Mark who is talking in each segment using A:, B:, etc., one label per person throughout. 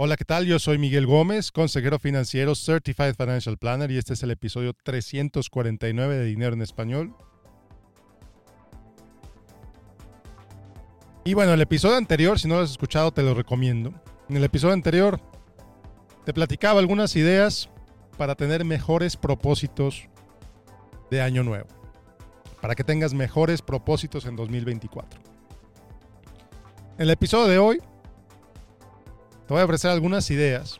A: Hola, ¿qué tal? Yo soy Miguel Gómez, consejero financiero Certified Financial Planner y este es el episodio 349 de Dinero en Español. Y bueno, el episodio anterior, si no lo has escuchado, te lo recomiendo. En el episodio anterior te platicaba algunas ideas para tener mejores propósitos de año nuevo. Para que tengas mejores propósitos en 2024. En el episodio de hoy te voy a ofrecer algunas ideas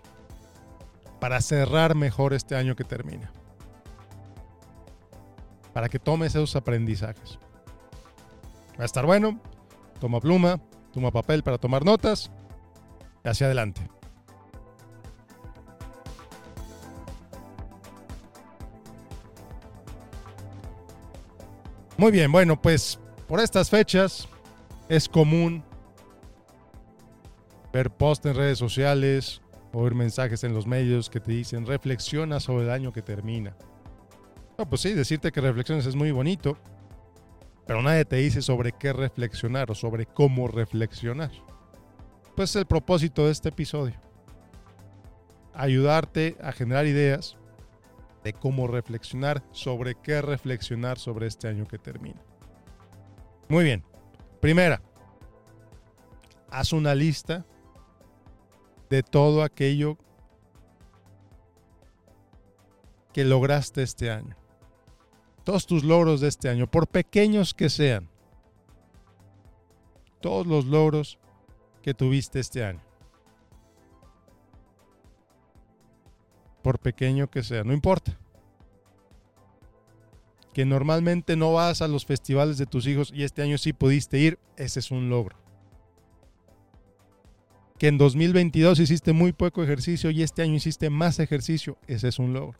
A: para cerrar mejor este año que termina. Para que tomes esos aprendizajes. Va a estar bueno. Toma pluma, toma papel para tomar notas y hacia adelante. Muy bien, bueno, pues por estas fechas es común ver posts en redes sociales o ver mensajes en los medios que te dicen reflexiona sobre el año que termina. Pues sí, decirte que reflexiones es muy bonito, pero nadie te dice sobre qué reflexionar o sobre cómo reflexionar. Pues es el propósito de este episodio. Ayudarte a generar ideas de cómo reflexionar, sobre qué reflexionar sobre este año que termina. Muy bien. Primera, haz una lista de todo aquello que lograste este año. Todos tus logros de este año, por pequeños que sean. Todos los logros que tuviste este año. Por pequeño que sea, no importa. Que normalmente no vas a los festivales de tus hijos y este año sí pudiste ir, ese es un logro que en 2022 hiciste muy poco ejercicio y este año hiciste más ejercicio, ese es un logro.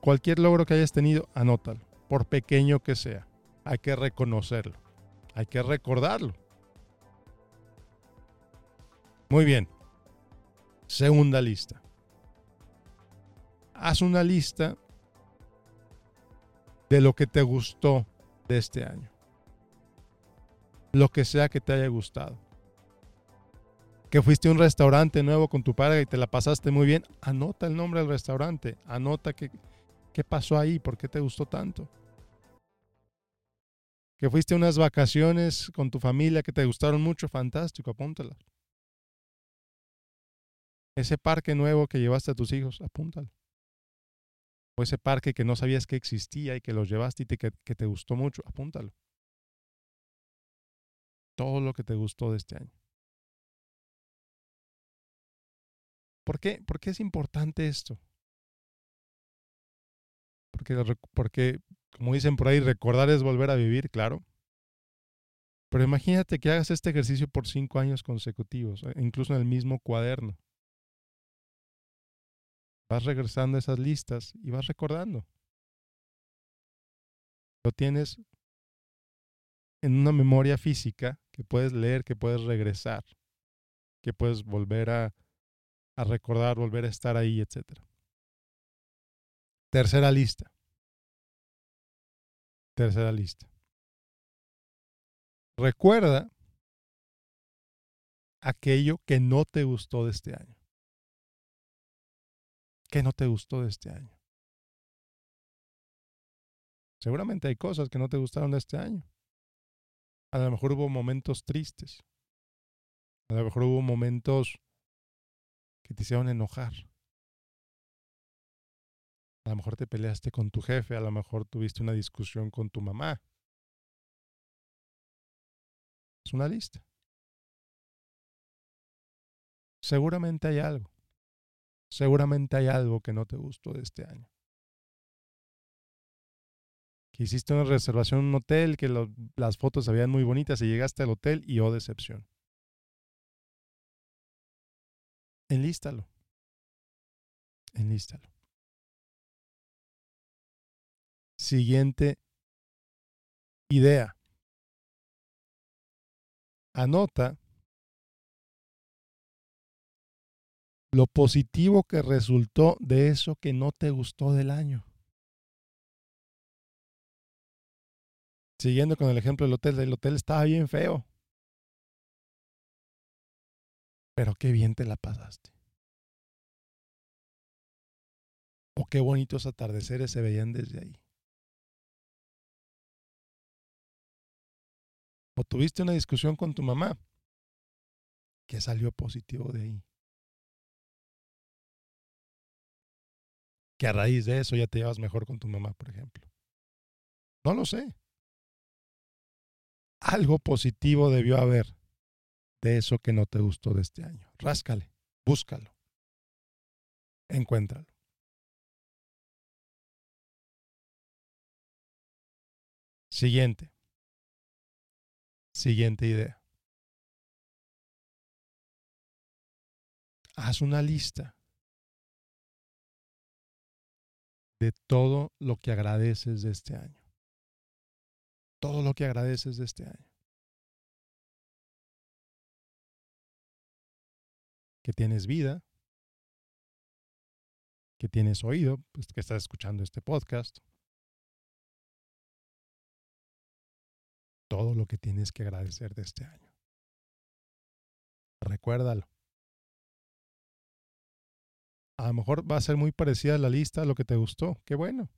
A: Cualquier logro que hayas tenido, anótalo, por pequeño que sea. Hay que reconocerlo, hay que recordarlo. Muy bien. Segunda lista. Haz una lista de lo que te gustó de este año lo que sea que te haya gustado. Que fuiste a un restaurante nuevo con tu padre y te la pasaste muy bien, anota el nombre del restaurante, anota qué, qué pasó ahí, por qué te gustó tanto. Que fuiste a unas vacaciones con tu familia que te gustaron mucho, fantástico, apúntala. Ese parque nuevo que llevaste a tus hijos, apúntalo. O ese parque que no sabías que existía y que los llevaste y que, que te gustó mucho, apúntalo todo lo que te gustó de este año. ¿Por qué? ¿Por es importante esto? Porque, porque, como dicen por ahí, recordar es volver a vivir, claro. Pero imagínate que hagas este ejercicio por cinco años consecutivos, e incluso en el mismo cuaderno. Vas regresando a esas listas y vas recordando. Lo tienes en una memoria física que puedes leer, que puedes regresar, que puedes volver a, recordar, volver a estar ahí, etc. Tercera lista. Tercera lista. Recuerda aquello que no te gustó de este año. ¿Qué no te gustó de este año? Seguramente hay cosas que no te gustaron de este año. A lo mejor hubo momentos tristes. A lo mejor hubo momentos que te hicieron enojar. A lo mejor te peleaste con tu jefe, a lo mejor tuviste una discusión con tu mamá. Es una lista. Seguramente hay algo. Seguramente hay algo que no te gustó de este año que hiciste una reservación en un hotel, que las fotos se muy bonitas y llegaste al hotel y oh decepción. Enlístalo. Enlístalo. Siguiente idea. Anota lo positivo que resultó de eso que no te gustó del año. Siguiendo con el ejemplo del hotel, el hotel estaba bien feo. Pero qué bien te la pasaste. O qué bonitos atardeceres se veían desde ahí. O tuviste una discusión con tu mamá. ¿Qué salió positivo de ahí? Que a raíz de eso ya te llevas mejor con tu mamá, por ejemplo. No lo sé. Algo positivo debió haber de eso que no te gustó de este año. Ráscale, búscalo, encuéntralo. Siguiente. Siguiente idea. Haz una lista de todo lo que agradeces de este año. Todo lo que agradeces de este año. que tienes vida, que tienes oído, pues que estás escuchando este podcast. Todo lo que tienes que agradecer de este año. Recuérdalo. A lo mejor va a ser muy parecida la lista a lo que te gustó. Qué bueno.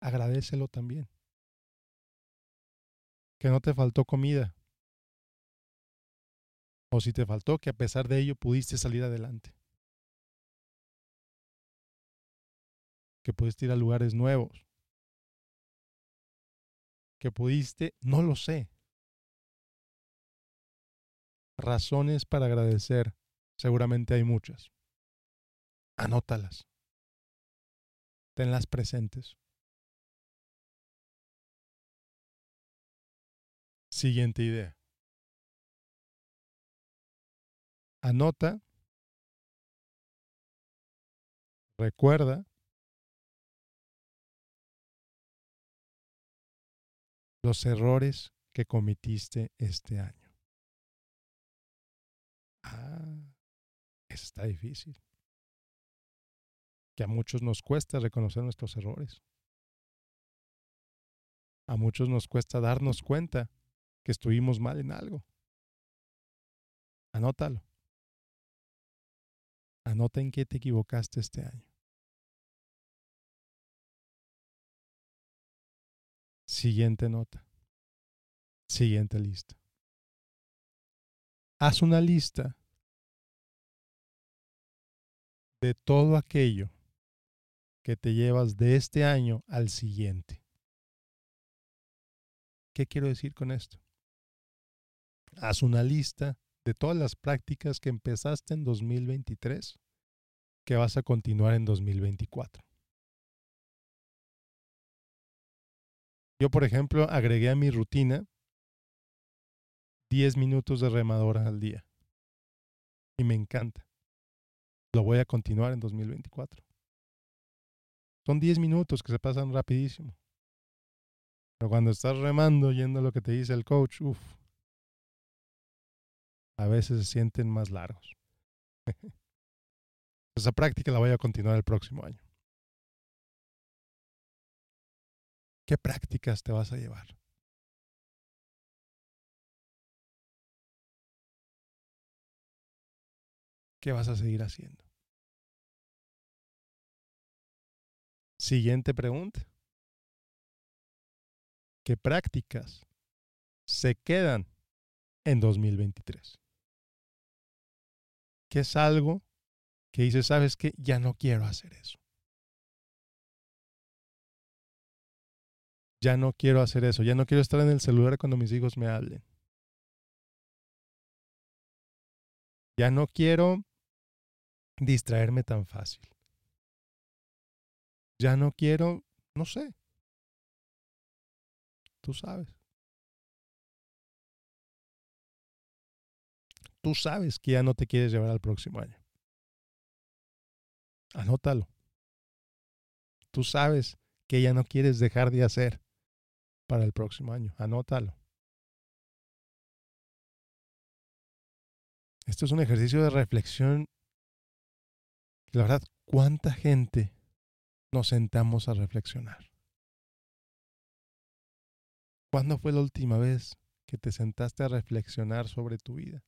A: Agradecelo también. Que no te faltó comida. O si te faltó, que a pesar de ello pudiste salir adelante. Que pudiste ir a lugares nuevos. Que pudiste, no lo sé. Razones para agradecer, seguramente hay muchas. Anótalas. Tenlas presentes. Siguiente idea. anota, recuerda los errores que cometiste este año. Ah, está difícil. Que a muchos nos cuesta reconocer nuestros errores. A muchos nos cuesta darnos cuenta que estuvimos mal en algo. Anótalo. Anota en qué te equivocaste este año. Siguiente nota. Siguiente lista. Haz una lista de todo aquello que te llevas de este año al siguiente. ¿Qué quiero decir con esto? Haz una lista de todas las prácticas que empezaste en 2023 que vas a continuar en 2024. Yo, por ejemplo, agregué a mi rutina 10 minutos de remadora al día. Y me encanta. Lo voy a continuar en 2024. Son 10 minutos que se pasan rapidísimo. Pero cuando estás remando, yendo a lo que te dice el coach, uff, a veces se sienten más largos. Esa práctica la voy a continuar el próximo año. ¿Qué prácticas te vas a llevar? ¿Qué vas a seguir haciendo? Siguiente pregunta. ¿Qué prácticas se quedan en 2023? Que es algo que dices, sabes que ya no quiero hacer eso. Ya no quiero hacer eso, ya no quiero estar en el celular cuando mis hijos me hablen. Ya no quiero distraerme tan fácil. Ya no quiero, no sé. Tú sabes. Tú sabes que ya no te quieres llevar al próximo año. Anótalo. Tú sabes que ya no quieres dejar de hacer para el próximo año. Anótalo. Esto es un ejercicio de reflexión. La verdad, ¿cuánta gente nos sentamos a reflexionar? ¿Cuándo fue la última vez que te sentaste a reflexionar sobre tu vida?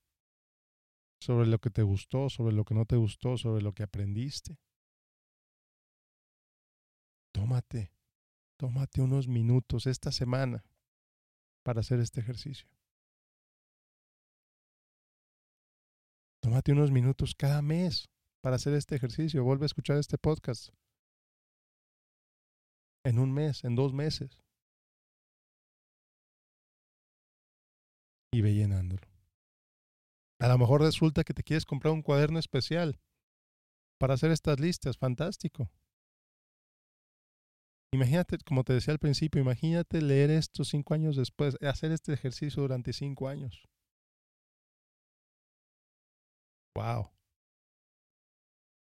A: Sobre lo que te gustó, sobre lo que no te gustó, sobre lo que aprendiste. Tómate, tómate unos minutos esta semana para hacer este ejercicio. Tómate unos minutos cada mes para hacer este ejercicio. Vuelve a escuchar este podcast. En un mes, en dos meses. Y ve llenándolo. A lo mejor resulta que te quieres comprar un cuaderno especial para hacer estas listas. Fantástico. Imagínate, como te decía al principio, imagínate leer esto cinco años después, hacer este ejercicio durante cinco años. ¡Wow!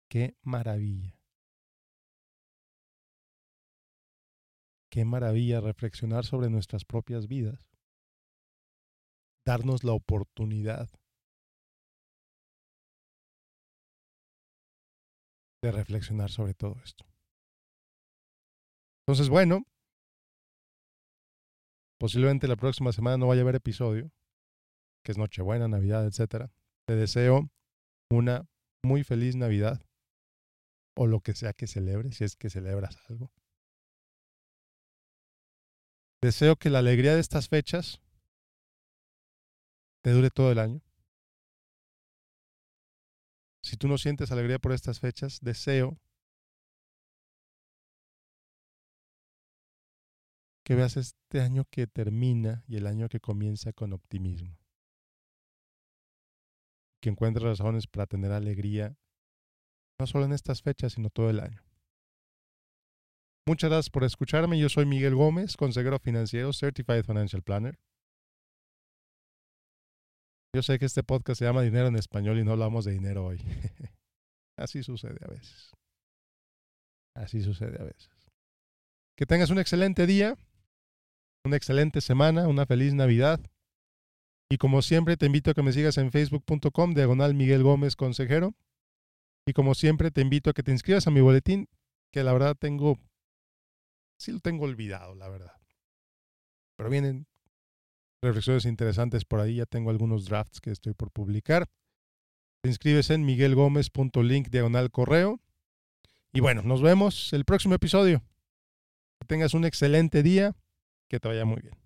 A: ¡Qué maravilla! Qué maravilla reflexionar sobre nuestras propias vidas. Darnos la oportunidad de reflexionar sobre todo esto. Entonces, bueno, posiblemente la próxima semana no vaya a haber episodio, que es Nochebuena, Navidad, etc. Te deseo una muy feliz Navidad o lo que sea que celebres, si es que celebras algo. Deseo que la alegría de estas fechas te dure todo el año. Si tú no sientes alegría por estas fechas, deseo que veas este año que termina y el año que comienza con optimismo. Que encuentres razones para tener alegría, no solo en estas fechas, sino todo el año. Muchas gracias por escucharme. Yo soy Miguel Gómez, consejero financiero, Certified Financial Planner. Yo sé que este podcast se llama Dinero en Español y no hablamos de dinero hoy. Así sucede a veces. Así sucede a veces. Que tengas un excelente día, una excelente semana, una feliz Navidad. Y como siempre te invito a que me sigas en facebook.com diagonal Miguel Gómez Consejero. Y como siempre te invito a que te inscribas a mi boletín, que la verdad tengo sí lo tengo olvidado, la verdad. Pero vienen reflexiones interesantes por ahí. Ya tengo algunos drafts que estoy por publicar. Te inscribes en miguelgomez.link diagonal correo. Y bueno, nos vemos el próximo episodio. Que tengas un excelente día. Que te vaya muy bien.